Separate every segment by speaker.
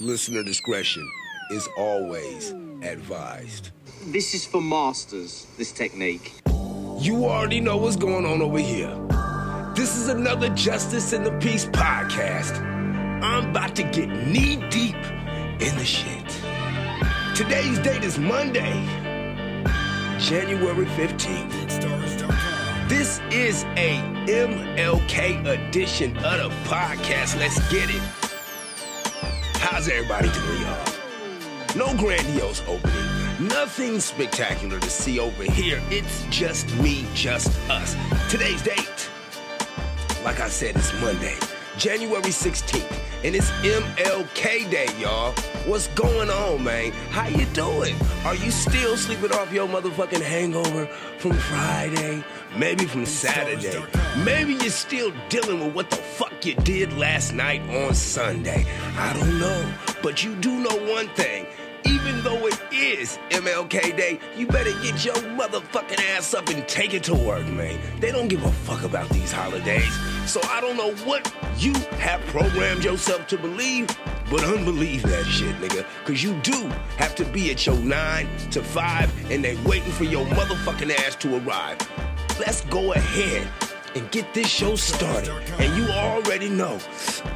Speaker 1: Listener discretion is always advised.
Speaker 2: This is for masters, this technique.
Speaker 1: You already know what's going on over here. This is another Justice in the Peace podcast. I'm about to get knee deep in the shit. Today's date is Monday, January 15th. This is a MLK edition of the podcast. Let's get it. How's everybody doing, y'all? No grandiose opening, nothing spectacular to see over here. It's just me, just us. Today's date, like I said, it's Monday, January 16th, and it's MLK Day, y'all. What's going on, man? How you doing? Are you still sleeping off your motherfucking hangover from Friday? Maybe from Saturday? Maybe you're still dealing with what the fuck you did last night on Sunday. I don't know. But you do know one thing. Even though it is MLK Day, you better get your motherfucking ass up and take it to work, man. They don't give a fuck about these holidays. So I don't know what you have programmed yourself to believe, but unbelieve that shit, nigga. Cause you do have to be at your nine to five and they waiting for your motherfucking ass to arrive. Let's go ahead and get this show started. And you already know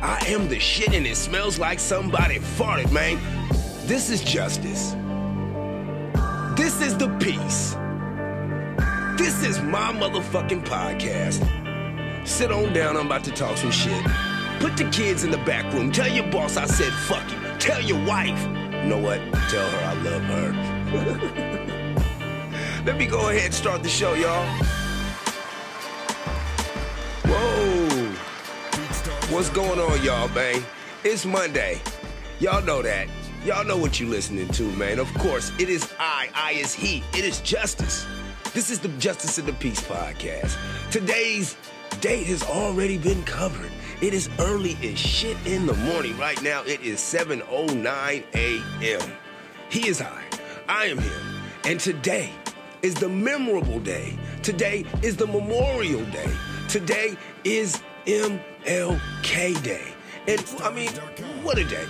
Speaker 1: I am the shit and it smells like somebody farted, man. This is justice. This is the peace. This is my motherfucking podcast. Sit on down, I'm about to talk some shit. Put the kids in the back room. Tell your boss I said fuck you. Tell your wife. You know what? Tell her I love her. Let me go ahead and start the show, y'all. Whoa. What's going on, y'all, man? It's Monday. Y'all know that. Y'all know what you listening to, man. Of course, it is I, I is he. It is justice. This is the Justice in the Peace podcast. Today's date has already been covered. It is early as shit in the morning. Right now, it is 7.09 a.m. He is I. I am him. And today is the memorable day. Today is the Memorial Day. Today is MLK Day. And I mean, what a day.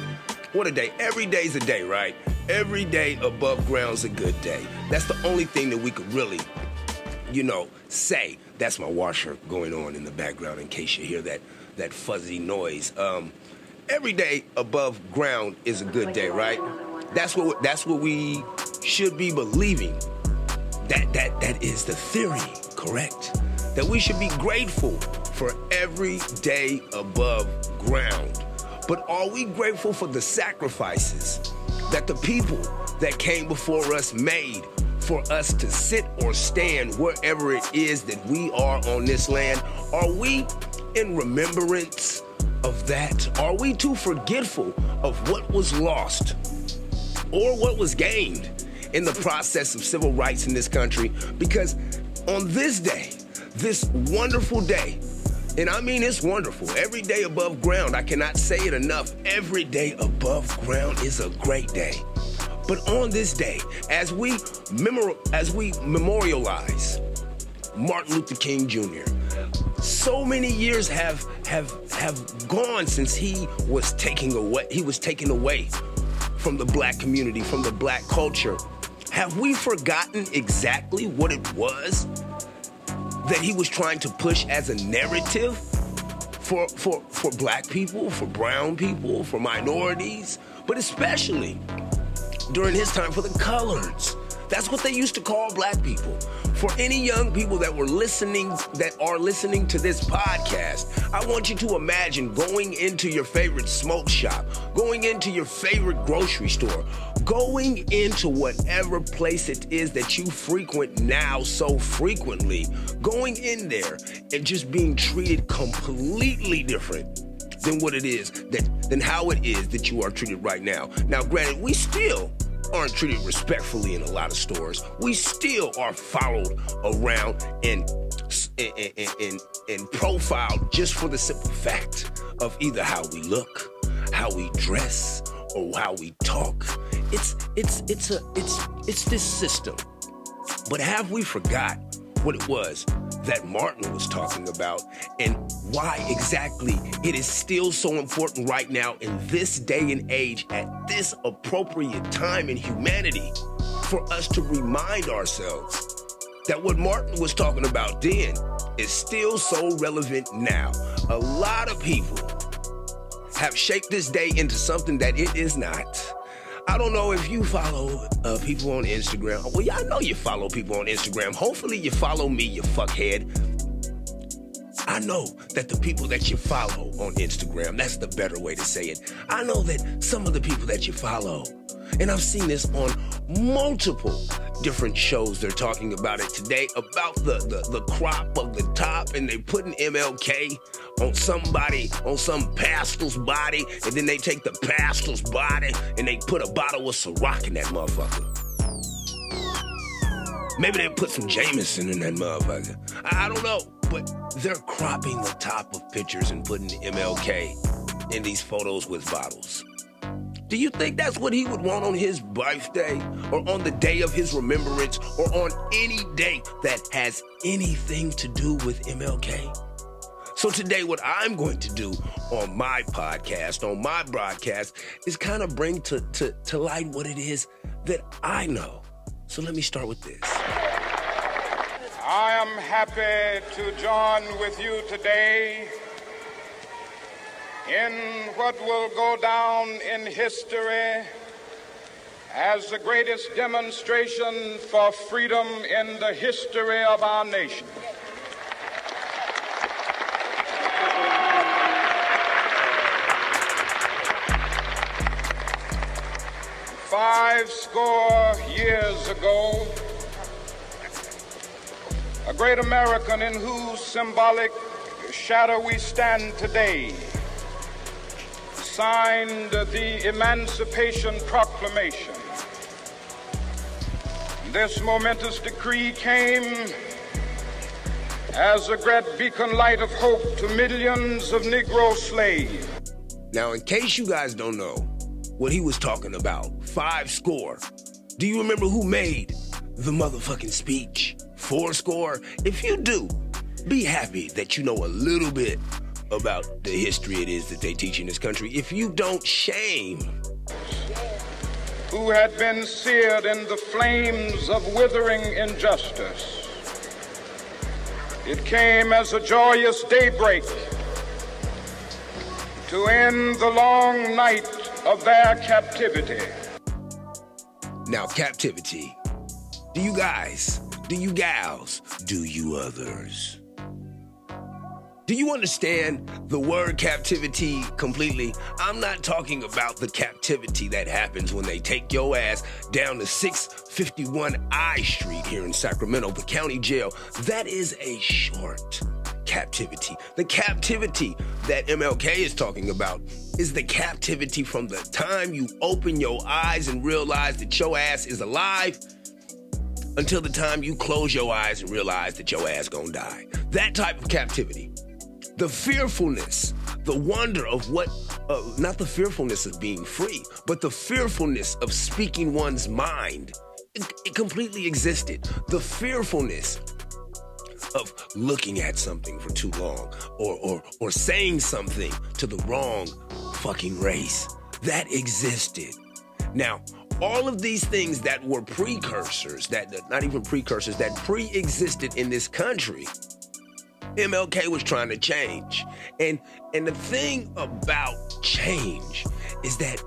Speaker 1: What a day. Every day's a day, right? Every day above ground's a good day. That's the only thing that we could really, you know, say. That's my washer going on in the background in case you hear that that fuzzy noise. Um, every day above ground is a good day, right? That's what that's what we should be believing. That that that is the theory, correct? That we should be grateful for every day above ground. But are we grateful for the sacrifices that the people that came before us made for us to sit or stand wherever it is that we are on this land? Are we in remembrance of that? Are we too forgetful of what was lost or what was gained in the process of civil rights in this country? Because on this day, this wonderful day, and I mean, it's wonderful. Every day above ground, I cannot say it enough. Every day above ground is a great day. But on this day, as we memor- as we memorialize Martin Luther King Jr., so many years have have have gone since he was taking away he was taken away from the black community, from the black culture. Have we forgotten exactly what it was that he was trying to push as a narrative for, for, for black people, for brown people, for minorities, but especially during his time for the coloreds. That's what they used to call black people. For any young people that were listening, that are listening to this podcast, I want you to imagine going into your favorite smoke shop, going into your favorite grocery store, going into whatever place it is that you frequent now so frequently, going in there and just being treated completely different than what it is that than how it is that you are treated right now. Now, granted, we still aren't treated respectfully in a lot of stores. We still are followed around and and, and, and, and profiled just for the simple fact of either how we look, how we dress, or how we talk. It's it's it's a it's it's this system. But have we forgot what it was that Martin was talking about and why exactly it is still so important right now in this day and age at this appropriate time in humanity for us to remind ourselves that what Martin was talking about then is still so relevant now. A lot of people have shaped this day into something that it is not. I don't know if you follow uh, people on Instagram. Well, yeah, I know you follow people on Instagram. Hopefully, you follow me, you fuckhead. I know that the people that you follow on Instagram, that's the better way to say it. I know that some of the people that you follow, and I've seen this on multiple different shows. They're talking about it today about the, the, the crop of the top, and they putting MLK on somebody, on some pastor's body, and then they take the pastor's body and they put a bottle of Ciroc in that motherfucker. Maybe they put some Jameson in that motherfucker. I, I don't know, but they're cropping the top of pictures and putting MLK in these photos with bottles. Do you think that's what he would want on his birthday or on the day of his remembrance or on any day that has anything to do with MLK? So today, what I'm going to do on my podcast, on my broadcast, is kind of bring to, to, to light what it is that I know. So let me start with this.
Speaker 3: I am happy to join with you today in what will go down in history as the greatest demonstration for freedom in the history of our nation. Five score years ago, a great American in whose symbolic shadow we stand today signed the Emancipation Proclamation. This momentous decree came as a great beacon light of hope to millions of Negro slaves.
Speaker 1: Now, in case you guys don't know what he was talking about, five score, do you remember who made the motherfucking speech? Four score? If you do, be happy that you know a little bit about the history it is that they teach in this country. If you don't, shame.
Speaker 3: Who had been seared in the flames of withering injustice. It came as a joyous daybreak to end the long night of their captivity.
Speaker 1: Now, captivity. Do you guys, do you gals, do you others? Do you understand the word captivity completely? I'm not talking about the captivity that happens when they take your ass down to 651 I Street here in Sacramento, the county jail. That is a short captivity. The captivity that MLK is talking about is the captivity from the time you open your eyes and realize that your ass is alive until the time you close your eyes and realize that your ass gonna die. That type of captivity the fearfulness, the wonder of what, uh, not the fearfulness of being free, but the fearfulness of speaking one's mind. It, it completely existed. The fearfulness of looking at something for too long or, or, or saying something to the wrong fucking race. That existed. Now, all of these things that were precursors, that not even precursors, that pre existed in this country MLK was trying to change. And and the thing about change is that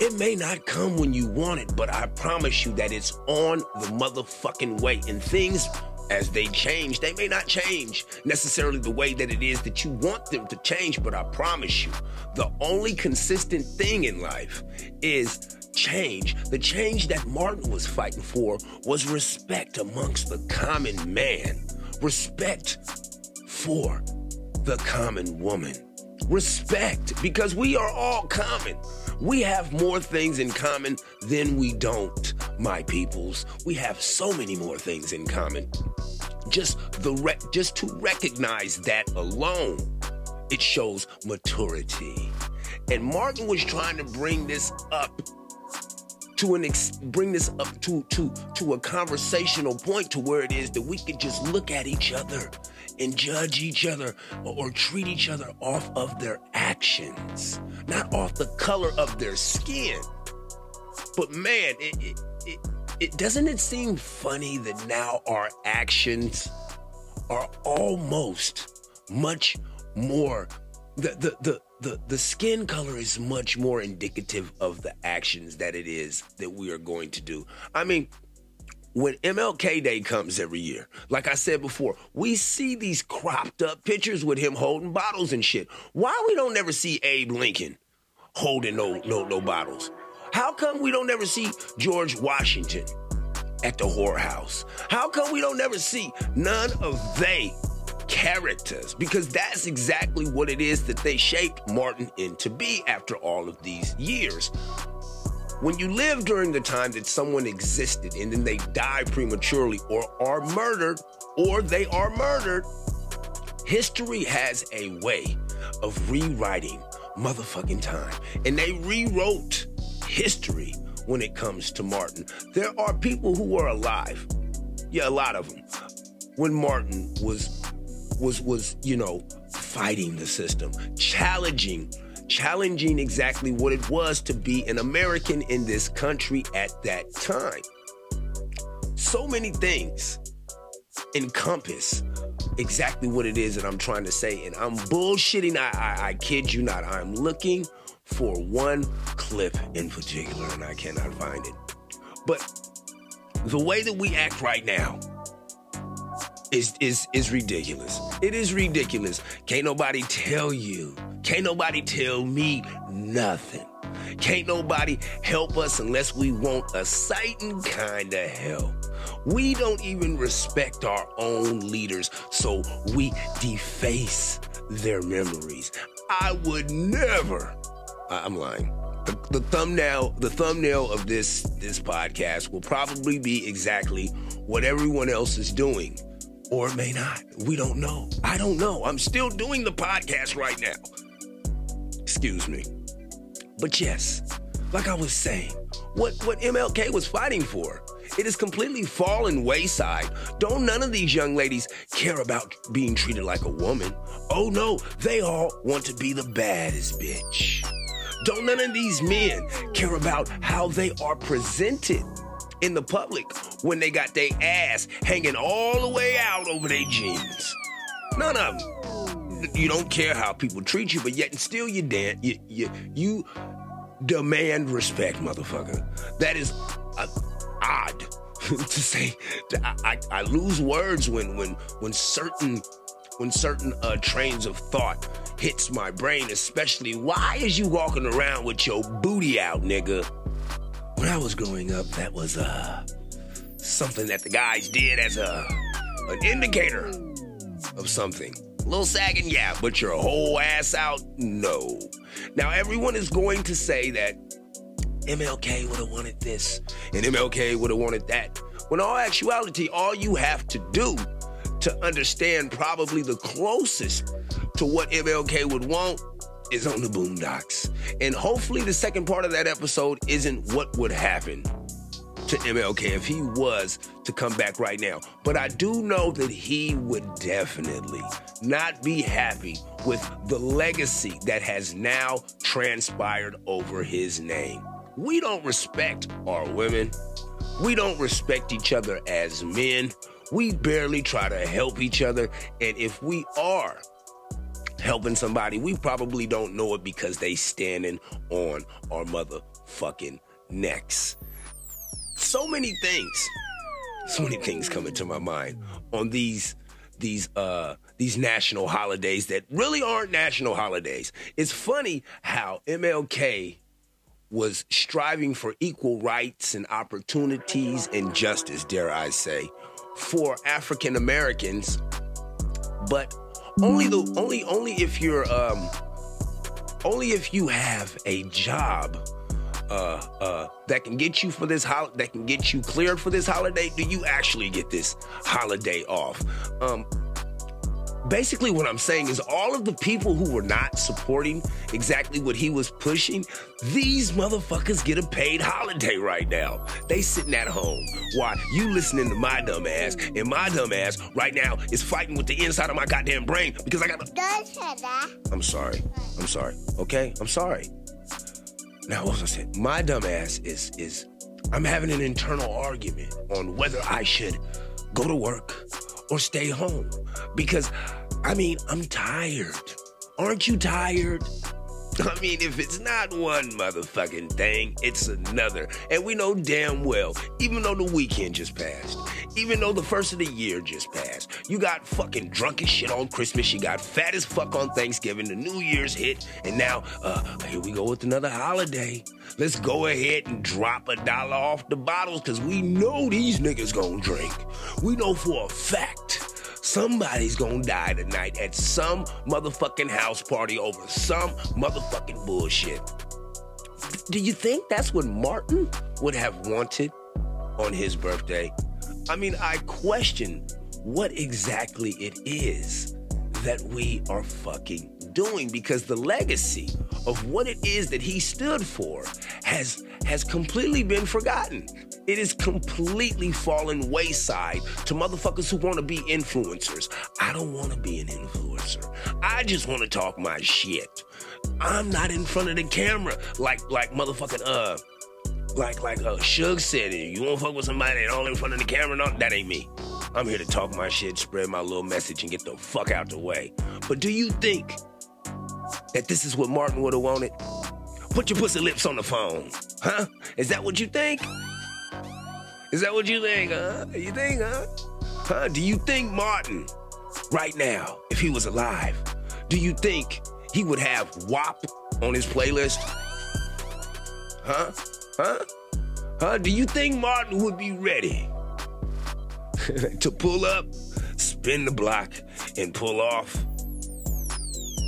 Speaker 1: it may not come when you want it, but I promise you that it's on the motherfucking way. And things as they change, they may not change necessarily the way that it is that you want them to change, but I promise you, the only consistent thing in life is change. The change that Martin was fighting for was respect amongst the common man. Respect for the common woman. Respect, because we are all common. We have more things in common than we don't, my peoples. We have so many more things in common. Just the re- just to recognize that alone, it shows maturity. And Martin was trying to bring this up to an ex- bring this up to to to a conversational point to where it is that we could just look at each other and judge each other or, or treat each other off of their actions, not off the color of their skin. But man, it, it, it, it doesn't it seem funny that now our actions are almost much more the the the the, the skin color is much more indicative of the actions that it is that we are going to do. I mean, when MLK Day comes every year, like I said before, we see these cropped up pictures with him holding bottles and shit. Why we don't never see Abe Lincoln holding no no no bottles? How come we don't ever see George Washington at the whorehouse? How come we don't ever see none of they characters? Because that's exactly what it is that they shaped Martin into be after all of these years. When you live during the time that someone existed and then they die prematurely or are murdered or they are murdered, history has a way of rewriting motherfucking time. And they rewrote history when it comes to Martin. There are people who were alive. Yeah, a lot of them. When Martin was was was, you know, fighting the system, challenging challenging exactly what it was to be an American in this country at that time. So many things encompass exactly what it is that I'm trying to say. And I'm bullshitting, I, I, I kid you not. I'm looking for one clip in particular, and I cannot find it. But the way that we act right now, is is is ridiculous. It is ridiculous. Can't nobody tell you. Can't nobody tell me nothing. Can't nobody help us unless we want a certain kind of help. We don't even respect our own leaders, so we deface their memories. I would never. I'm lying. The, the thumbnail, the thumbnail of this this podcast will probably be exactly what everyone else is doing or it may not. We don't know. I don't know. I'm still doing the podcast right now. Excuse me. But yes, like I was saying, what, what MLK was fighting for, it is completely fallen wayside. Don't none of these young ladies care about being treated like a woman. Oh no, they all want to be the baddest bitch. Don't none of these men care about how they are presented in the public when they got their ass hanging all the way out over their jeans. None of them. You don't care how people treat you, but yet and still you dance. You, you, you demand respect, motherfucker. That is uh, odd to say. I, I, I lose words when when when certain when certain uh, trains of thought hits my brain, especially why is you walking around with your booty out, nigga? When I was growing up, that was uh something that the guys did as a an indicator of something. A little sagging, yeah, but your whole ass out, no. Now everyone is going to say that MLK would have wanted this and MLK would have wanted that. When all actuality, all you have to do to understand probably the closest to what MLK would want is on the boondocks. And hopefully the second part of that episode isn't what would happen to MLK if he was to come back right now. But I do know that he would definitely not be happy with the legacy that has now transpired over his name. We don't respect our women. We don't respect each other as men. We barely try to help each other. And if we are helping somebody, we probably don't know it because they standing on our motherfucking necks. So many things, so many things come into my mind on these these uh these national holidays that really aren't national holidays. It's funny how MLK was striving for equal rights and opportunities and justice, dare I say, for African Americans, but only the only only if you're um only if you have a job uh uh that can get you for this hol- that can get you cleared for this holiday do you actually get this holiday off. Um basically what I'm saying is all of the people who were not supporting exactly what he was pushing, these motherfuckers get a paid holiday right now. They sitting at home Why? you listening to my dumb ass, and my dumb ass right now is fighting with the inside of my goddamn brain because I got. That. I'm sorry. I'm sorry. Okay, I'm sorry. Now, what was I saying? My dumb ass is is I'm having an internal argument on whether I should go to work or stay home because I mean, I'm tired. Aren't you tired? I mean, if it's not one motherfucking thing, it's another. And we know damn well, even though the weekend just passed, even though the first of the year just passed, you got fucking drunk as shit on Christmas, you got fat as fuck on Thanksgiving, the New Year's hit, and now, uh, here we go with another holiday. Let's go ahead and drop a dollar off the bottles, cause we know these niggas gonna drink. We know for a fact Somebody's gonna die tonight at some motherfucking house party over some motherfucking bullshit. Do you think that's what Martin would have wanted on his birthday? I mean, I question what exactly it is that we are fucking doing because the legacy of what it is that he stood for has has completely been forgotten. It is completely fallen wayside to motherfuckers who want to be influencers. I don't want to be an influencer. I just want to talk my shit. I'm not in front of the camera like like motherfucking uh like like uh Suge said it. You won't fuck with somebody that all in front of the camera? No, that ain't me. I'm here to talk my shit, spread my little message, and get the fuck out the way. But do you think that this is what Martin would have wanted? Put your pussy lips on the phone. Huh? Is that what you think? Is that what you think, huh? You think, huh? Huh? Do you think Martin, right now, if he was alive, do you think he would have WAP on his playlist? Huh? Huh? Huh? Do you think Martin would be ready to pull up, spin the block, and pull off?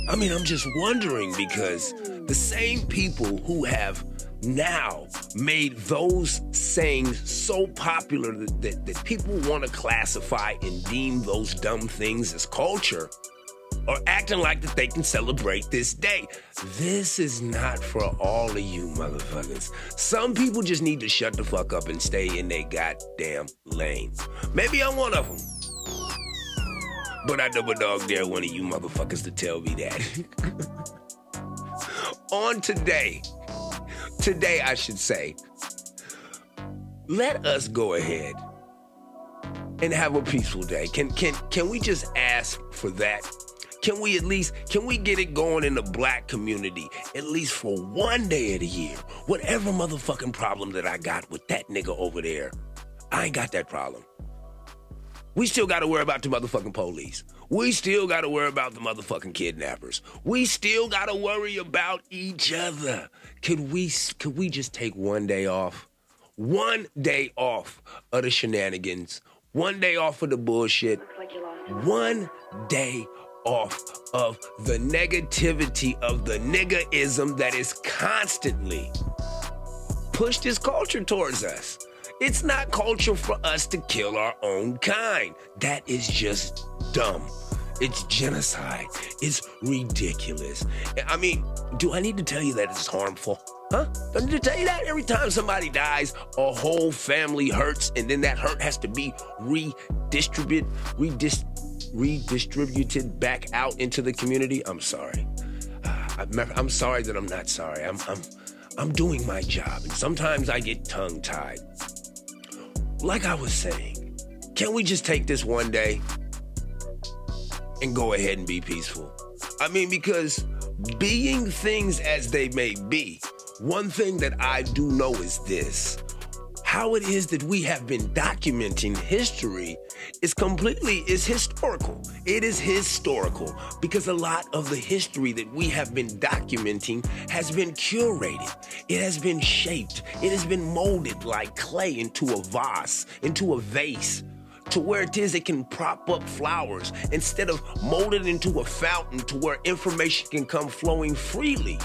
Speaker 1: I mean, I'm just wondering because the same people who have now made those sayings so popular that, that, that people want to classify and deem those dumb things as culture or acting like that they can celebrate this day. This is not for all of you motherfuckers. Some people just need to shut the fuck up and stay in their goddamn lane. Maybe I'm one of them. But I double dog dare one of you motherfuckers to tell me that. On today, today I should say, let us go ahead and have a peaceful day. Can can can we just ask for that? Can we at least can we get it going in the black community at least for one day of the year? Whatever motherfucking problem that I got with that nigga over there, I ain't got that problem. We still got to worry about the motherfucking police. We still got to worry about the motherfucking kidnappers. We still got to worry about each other. Could we could we just take one day off? One day off of the shenanigans. One day off of the bullshit. One day off of the negativity of the niggerism that is constantly pushed this culture towards us. It's not culture for us to kill our own kind. That is just dumb. It's genocide. It's ridiculous. I mean, do I need to tell you that it's harmful? Huh? Do I need to tell you that every time somebody dies, a whole family hurts, and then that hurt has to be redistributed, redis- redistributed back out into the community? I'm sorry. Ah, I'm sorry that I'm not sorry. I'm, I'm, I'm doing my job, and sometimes I get tongue tied like I was saying, can we just take this one day and go ahead and be peaceful? I mean, because being things as they may be, one thing that I do know is this how it is that we have been documenting history is completely is historical. It is historical because a lot of the history that we have been documenting has been curated. It has been shaped. It has been molded like clay into a vase, into a vase to where it is it can prop up flowers instead of molded into a fountain to where information can come flowing freely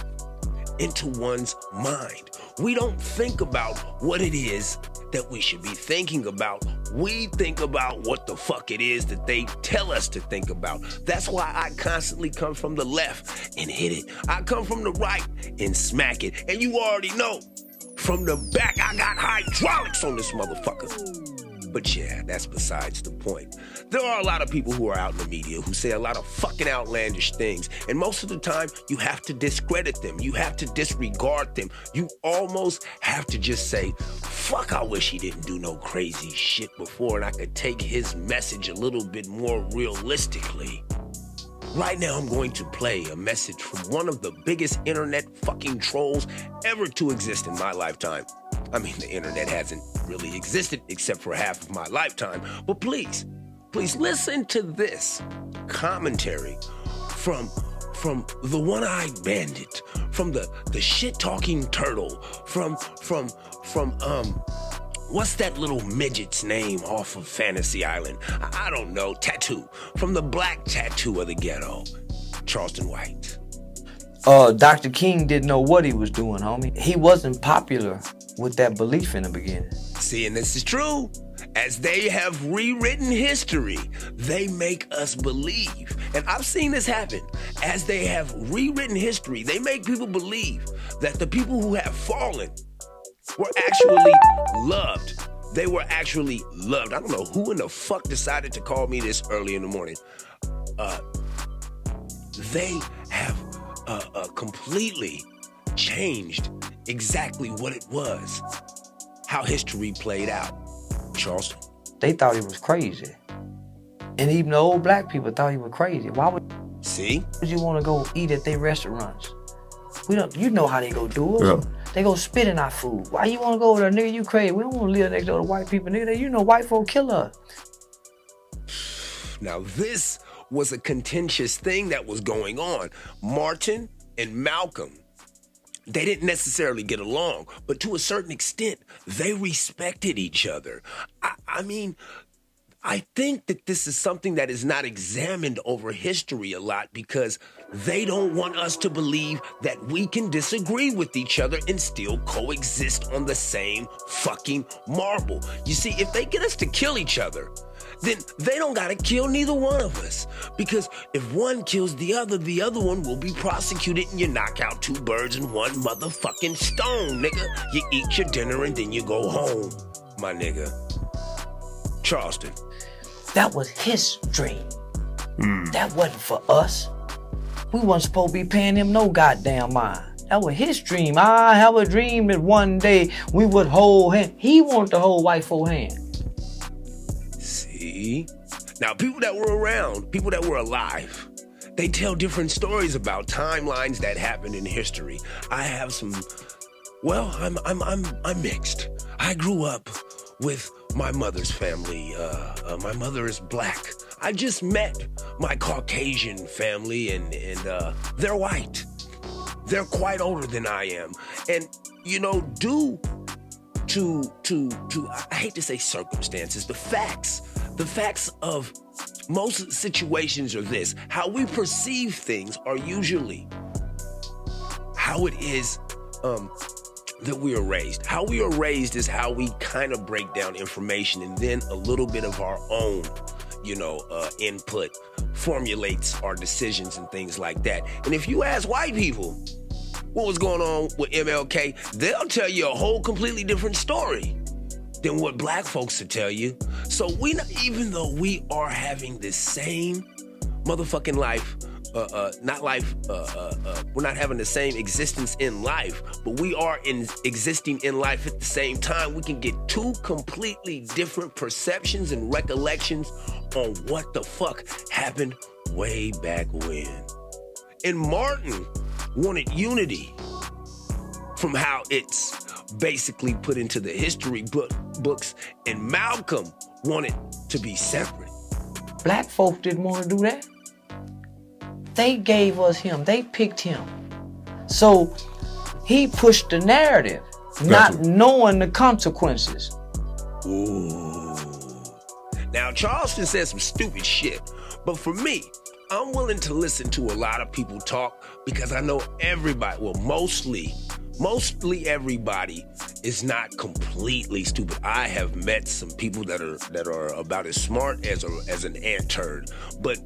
Speaker 1: into one's mind. We don't think about what it is that we should be thinking about. We think about what the fuck it is that they tell us to think about. That's why I constantly come from the left and hit it. I come from the right and smack it. And you already know, from the back, I got hydraulics on this motherfucker. But yeah, that's besides the point. There are a lot of people who are out in the media who say a lot of fucking outlandish things. And most of the time, you have to discredit them. You have to disregard them. You almost have to just say, fuck, I wish he didn't do no crazy shit before and I could take his message a little bit more realistically. Right now, I'm going to play a message from one of the biggest internet fucking trolls ever to exist in my lifetime. I mean, the internet hasn't really existed except for half of my lifetime. But please, please listen to this commentary from from the one-eyed bandit, from the the shit-talking turtle, from from from um what's that little midget's name off of Fantasy Island? I, don't know, tattoo. From the black tattoo of the ghetto, Charleston White.
Speaker 4: Uh, Dr. King didn't know what he was doing, homie. He wasn't popular with that belief in the beginning.
Speaker 1: See, and this is true. As they have rewritten history, they make us believe. And I've seen this happen. As they have rewritten history, they make people believe that the people who have fallen were actually loved. They were actually loved. I don't know who in the fuck decided to call me this early in the morning. Uh, they have uh, uh, completely changed exactly what it was, how history played out. Charleston.
Speaker 4: They thought he was crazy. And even the old black people thought he was crazy. Why would
Speaker 1: See?
Speaker 4: would you want to go eat at their restaurants? We don't you know how they go do it.
Speaker 5: Yeah.
Speaker 4: They go spit in our food. Why you wanna go over there, nigga? You crazy. We don't wanna live next door to white people, nigga. You know white folk kill us.
Speaker 1: Now, this was a contentious thing that was going on. Martin and Malcolm, they didn't necessarily get along, but to a certain extent, they respected each other. I, I mean, I think that this is something that is not examined over history a lot because they don't want us to believe that we can disagree with each other and still coexist on the same fucking marble. You see, if they get us to kill each other, then they don't gotta kill neither one of us. Because if one kills the other, the other one will be prosecuted and you knock out two birds in one motherfucking stone, nigga. You eat your dinner and then you go home, my nigga. Charleston.
Speaker 4: That was his dream. Hmm. That wasn't for us. We wasn't supposed to be paying him no goddamn mind. That was his dream. I have a dream that one day we would hold him. He wanted to hold white folk hand.
Speaker 1: See? Now, people that were around, people that were alive, they tell different stories about timelines that happened in history. I have some. Well, I'm I'm I'm I'm mixed. I grew up with my mother's family. Uh, uh, my mother is black. I just met my Caucasian family, and and uh, they're white. They're quite older than I am, and you know, due to to to I hate to say circumstances, the facts, the facts of most situations are this: how we perceive things are usually how it is um, that we are raised. How we are raised is how we kind of break down information, and then a little bit of our own, you know, uh, input formulates our decisions and things like that. And if you ask white people what was going on with MLK, they'll tell you a whole completely different story than what black folks would tell you. So we, not, even though we are having the same motherfucking life, uh, uh, not life, uh, uh, uh, we're not having the same existence in life, but we are in existing in life at the same time. We can get two completely different perceptions and recollections on what the fuck happened way back when. And Martin wanted unity from how it's basically put into the history book books, and Malcolm wanted to be separate.
Speaker 4: Black folk didn't want to do that. They gave us him. They picked him. So he pushed the narrative, not knowing the consequences.
Speaker 1: Ooh. Now, Charleston said some stupid shit, but for me, I'm willing to listen to a lot of people talk because I know everybody, well, mostly, mostly everybody is not completely stupid. I have met some people that are that are about as smart as a, as an ant turd. But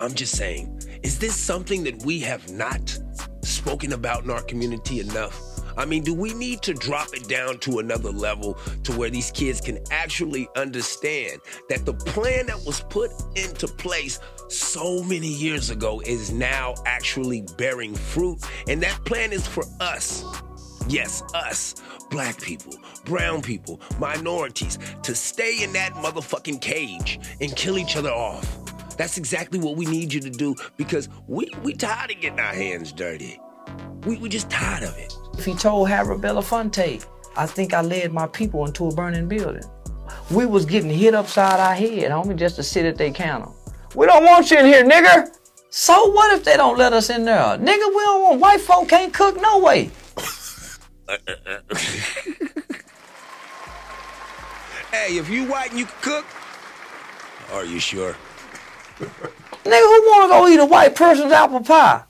Speaker 1: I'm just saying, is this something that we have not spoken about in our community enough? I mean, do we need to drop it down to another level to where these kids can actually understand that the plan that was put into place so many years ago is now actually bearing fruit? And that plan is for us. Yes, us, black people, brown people, minorities, to stay in that motherfucking cage and kill each other off. That's exactly what we need you to do because we we tired of getting our hands dirty. We we just tired of it.
Speaker 4: If he told Harold Belafonte, I think I led my people into a burning building. We was getting hit upside our head, homie, just to sit at their counter. We don't want you in here, nigger. So what if they don't let us in there? Nigga, we don't want white folk can't cook no way.
Speaker 1: Hey, if you white and you can cook, are you sure?
Speaker 4: Nigga, who wanna go eat a white person's apple pie?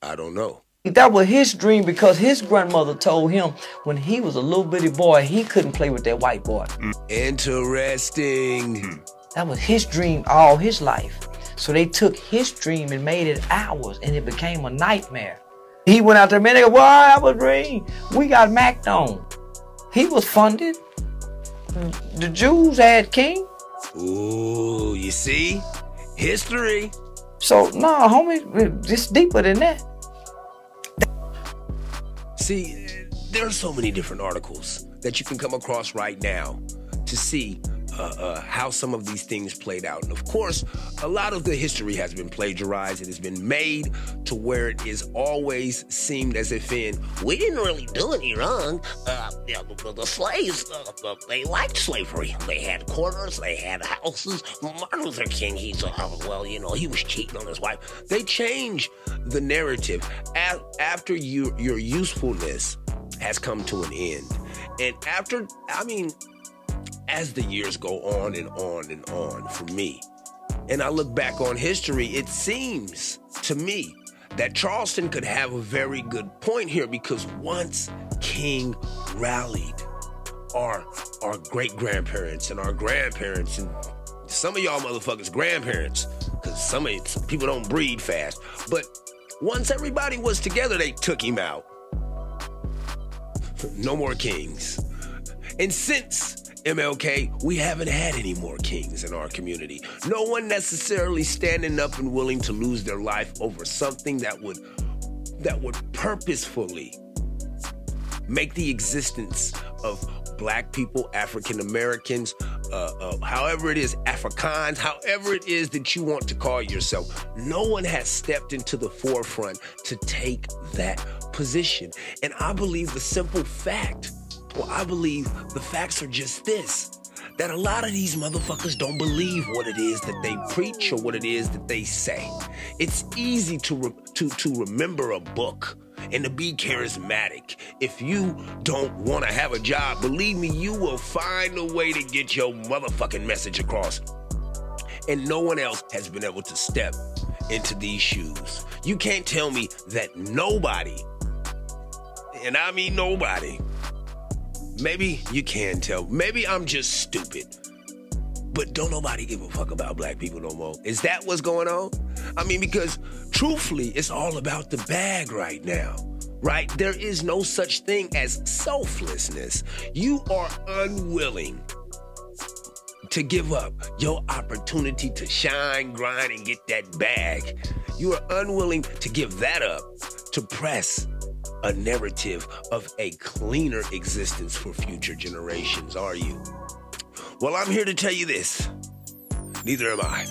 Speaker 1: I don't know.
Speaker 4: That was his dream because his grandmother told him when he was a little bitty boy, he couldn't play with that white boy.
Speaker 1: Interesting.
Speaker 4: That was his dream all his life. So they took his dream and made it ours, and it became a nightmare. He went out there, man, they go, well, I was a dream. We got Mac on. He was funded. The Jews had king.
Speaker 1: Ooh, you see? History.
Speaker 4: So, nah, homie, it's deeper than that.
Speaker 1: See, there are so many different articles that you can come across right now to see uh, uh, how some of these things played out. And of course, a lot of the history has been plagiarized. It has been made to where it is always seemed as if in
Speaker 5: we didn't really do any wrong. Uh, you know, the, slaves, uh, uh, they liked slavery. They had quarters, they had houses. Martin Luther King, he's, uh, well, you know, he was cheating on his wife.
Speaker 1: they change the narrative after you, your usefulness has come to an end. And after, I mean, as the years go on and on and on for me, and I look back on history, it seems to me that Charleston could have a very good point here because once King rallied our our great grandparents and our grandparents and some of y'all motherfuckers grandparents because some of some people don't breed fast but once everybody was together they took him out. No more kings. And since MLK, we haven't had any more kings in our community. No one necessarily standing up and willing to lose their life over something that would that would purposefully make the existence of black people, African Americans, uh, uh, however it is, Afrikaans, however it is that you want to call yourself, no one has stepped into the forefront to take that position. And I believe the simple fact, well, I believe the facts are just this. That a lot of these motherfuckers don't believe what it is that they preach or what it is that they say. It's easy to re- to to remember a book and to be charismatic. If you don't want to have a job, believe me, you will find a way to get your motherfucking message across. And no one else has been able to step into these shoes. You can't tell me that nobody, and I mean nobody, maybe you can tell, maybe I'm just stupid. But don't nobody give a fuck about black people no more. Is that what's going on? I mean, because truthfully, it's all about the bag right now, right? There is no such thing as selflessness. You are unwilling to give up your opportunity to shine, grind, and get that bag. You are unwilling to give that up to press a narrative of a cleaner existence for future generations, are you? Well, I'm here to tell you this. Neither am I.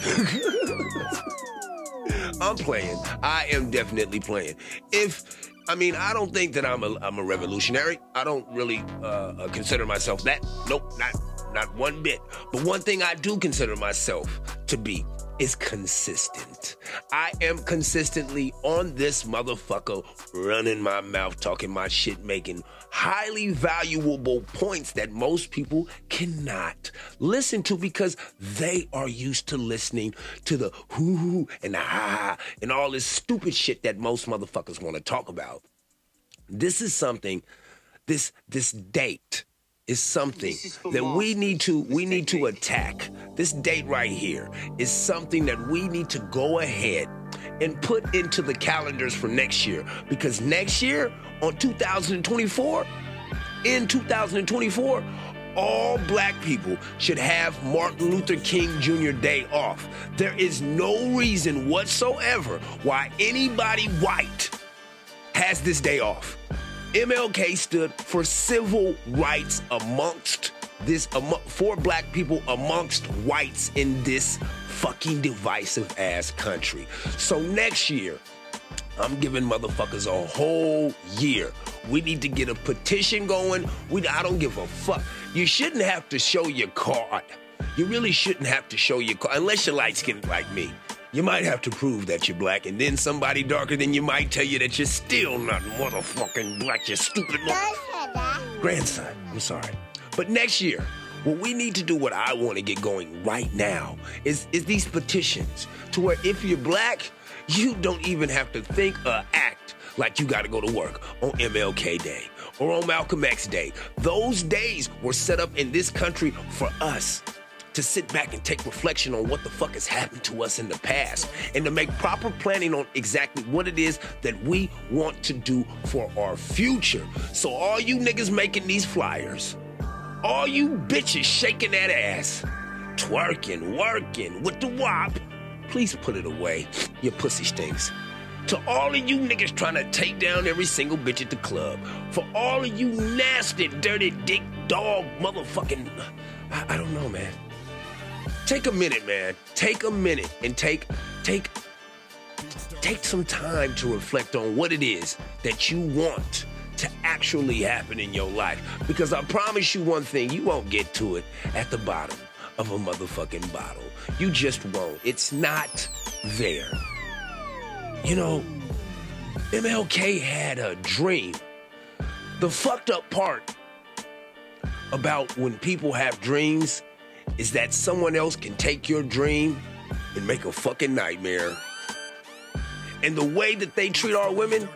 Speaker 1: I'm playing. I am definitely playing. If I mean, I don't think that I'm a I'm a revolutionary. I don't really uh, uh, consider myself that. Nope, not not one bit. But one thing I do consider myself to be is consistent. I am consistently on this motherfucker running my mouth, talking my shit, making highly valuable points that most people cannot listen to because they are used to listening to the hoo and the ha and all this stupid shit that most motherfuckers want to talk about. This is something this this date is something that we need to we need to attack. This date right here is something that we need to go ahead and put into the calendars for next year because next year on 2024 in 2024 all black people should have Martin Luther King Jr. Day off. There is no reason whatsoever why anybody white has this day off. MLK stood for civil rights amongst this amo- for black people amongst whites in this fucking divisive ass country. So next year, I'm giving motherfuckers a whole year. We need to get a petition going. We I don't give a fuck. You shouldn't have to show your card. You really shouldn't have to show your card unless you're light skinned like me. You might have to prove that you're black, and then somebody darker than you might tell you that you're still not motherfucking black, you stupid mother- grandson. I'm sorry. But next year, what we need to do, what I want to get going right now, is is these petitions to where if you're black, you don't even have to think or act like you got to go to work on MLK Day or on Malcolm X Day. Those days were set up in this country for us to sit back and take reflection on what the fuck has happened to us in the past and to make proper planning on exactly what it is that we want to do for our future. So, all you niggas making these flyers, all you bitches shaking that ass, twerking, working with the wop, please put it away. Your pussy stinks. To all of you niggas trying to take down every single bitch at the club, for all of you nasty, dirty dick dog motherfucking. I, I don't know, man. Take a minute, man. Take a minute and take take take some time to reflect on what it is that you want to actually happen in your life. Because I promise you one thing, you won't get to it at the bottom of a motherfucking bottle. You just won't. It's not there. You know, MLK had a dream. The fucked up part about when people have dreams is that someone else can take your dream and make a fucking nightmare. And the way that they treat our women,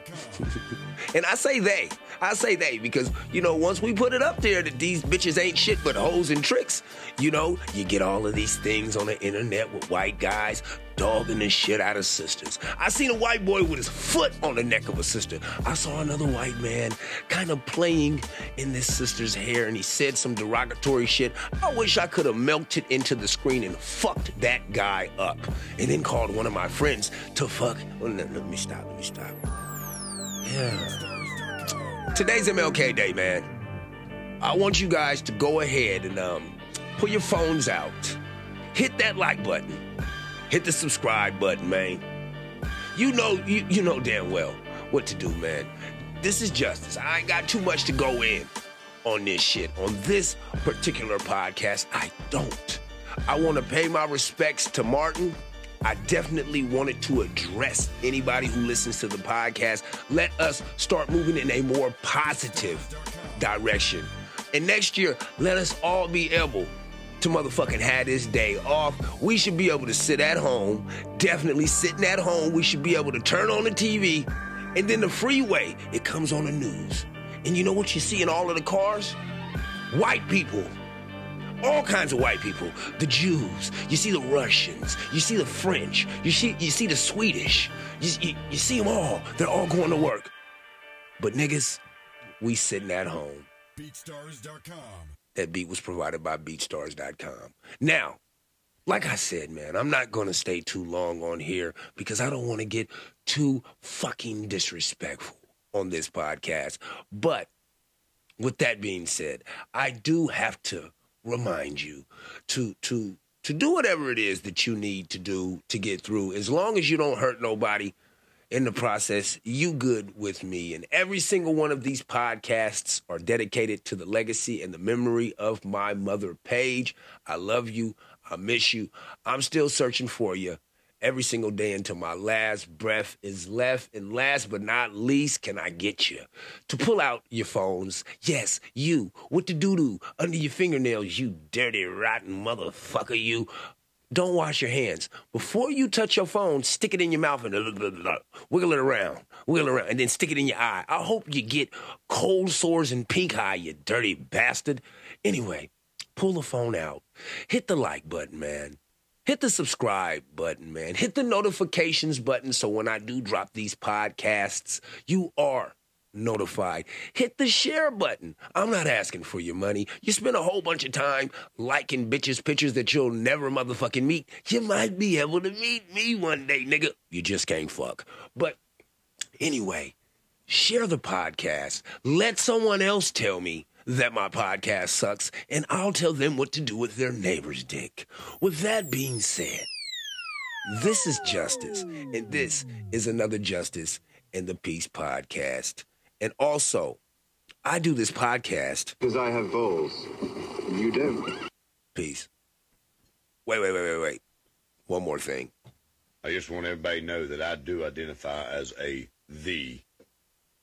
Speaker 1: and I say they, I say they because, you know, once we put it up there that these bitches ain't shit but hoes and tricks, you know, you get all of these things on the internet with white guys dogging the shit out of sisters. I seen a white boy with his foot on the neck of a sister. I saw another white man kind of playing in this sister's hair and he said some derogatory shit. I wish I could have melted into the screen and fucked that guy up and then called one of my friends to fuck. Let me stop, let me stop. Yeah. Today's MLK Day, man. I want you guys to go ahead and um, pull your phones out, hit that like button, hit the subscribe button, man. You know, you, you know damn well what to do, man. This is justice. I ain't got too much to go in on this shit. On this particular podcast, I don't. I want to pay my respects to Martin. I definitely wanted to address anybody who listens to the podcast. Let us start moving in a more positive direction. And next year, let us all be able to motherfucking have this day off. We should be able to sit at home, definitely sitting at home. We should be able to turn on the TV, and then the freeway, it comes on the news. And you know what you see in all of the cars? White people. All kinds of white people. The Jews. You see the Russians. You see the French. You see you see the Swedish. You, you, you see them all. They're all going to work. But niggas, we sitting at home.
Speaker 6: BeatStars.com.
Speaker 1: That beat was provided by BeatStars.com. Now, like I said, man, I'm not going to stay too long on here because I don't want to get too fucking disrespectful on this podcast. But with that being said, I do have to remind you to to to do whatever it is that you need to do to get through. As long as you don't hurt nobody in the process, you good with me. And every single one of these podcasts are dedicated to the legacy and the memory of my mother, Paige. I love you. I miss you. I'm still searching for you every single day until my last breath is left. And last but not least, can I get you to pull out your phones? Yes, you with the doo doo under your fingernails, you dirty, rotten motherfucker, you. Don't wash your hands. Before you touch your phone, stick it in your mouth and uh, uh, uh, wiggle it around, wiggle it around, and then stick it in your eye. I hope you get cold sores and pink eye, you dirty bastard. Anyway, pull the phone out, hit the like button, man. Hit the subscribe button, man. Hit the notifications button so when I do drop these podcasts, you are notified. Hit the share button. I'm not asking for your money. You spend a whole bunch of time liking bitches' pictures that you'll never motherfucking meet. You might be able to meet me one day, nigga. You just can't fuck. But anyway, share the podcast. Let someone else tell me that my podcast sucks, and I'll tell them what to do with their neighbor's dick. With that being said, this is justice, and this is another justice in the Peace Podcast. And also, I do this podcast
Speaker 6: because I have balls. You don't.
Speaker 1: Peace. Wait, wait, wait, wait, wait. One more thing.
Speaker 7: I just want everybody to know that I do identify as a the,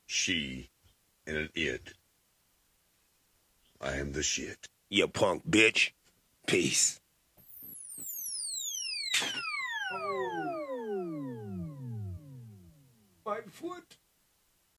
Speaker 7: she, and an it. I am the shit.
Speaker 1: You punk bitch. Peace. My foot.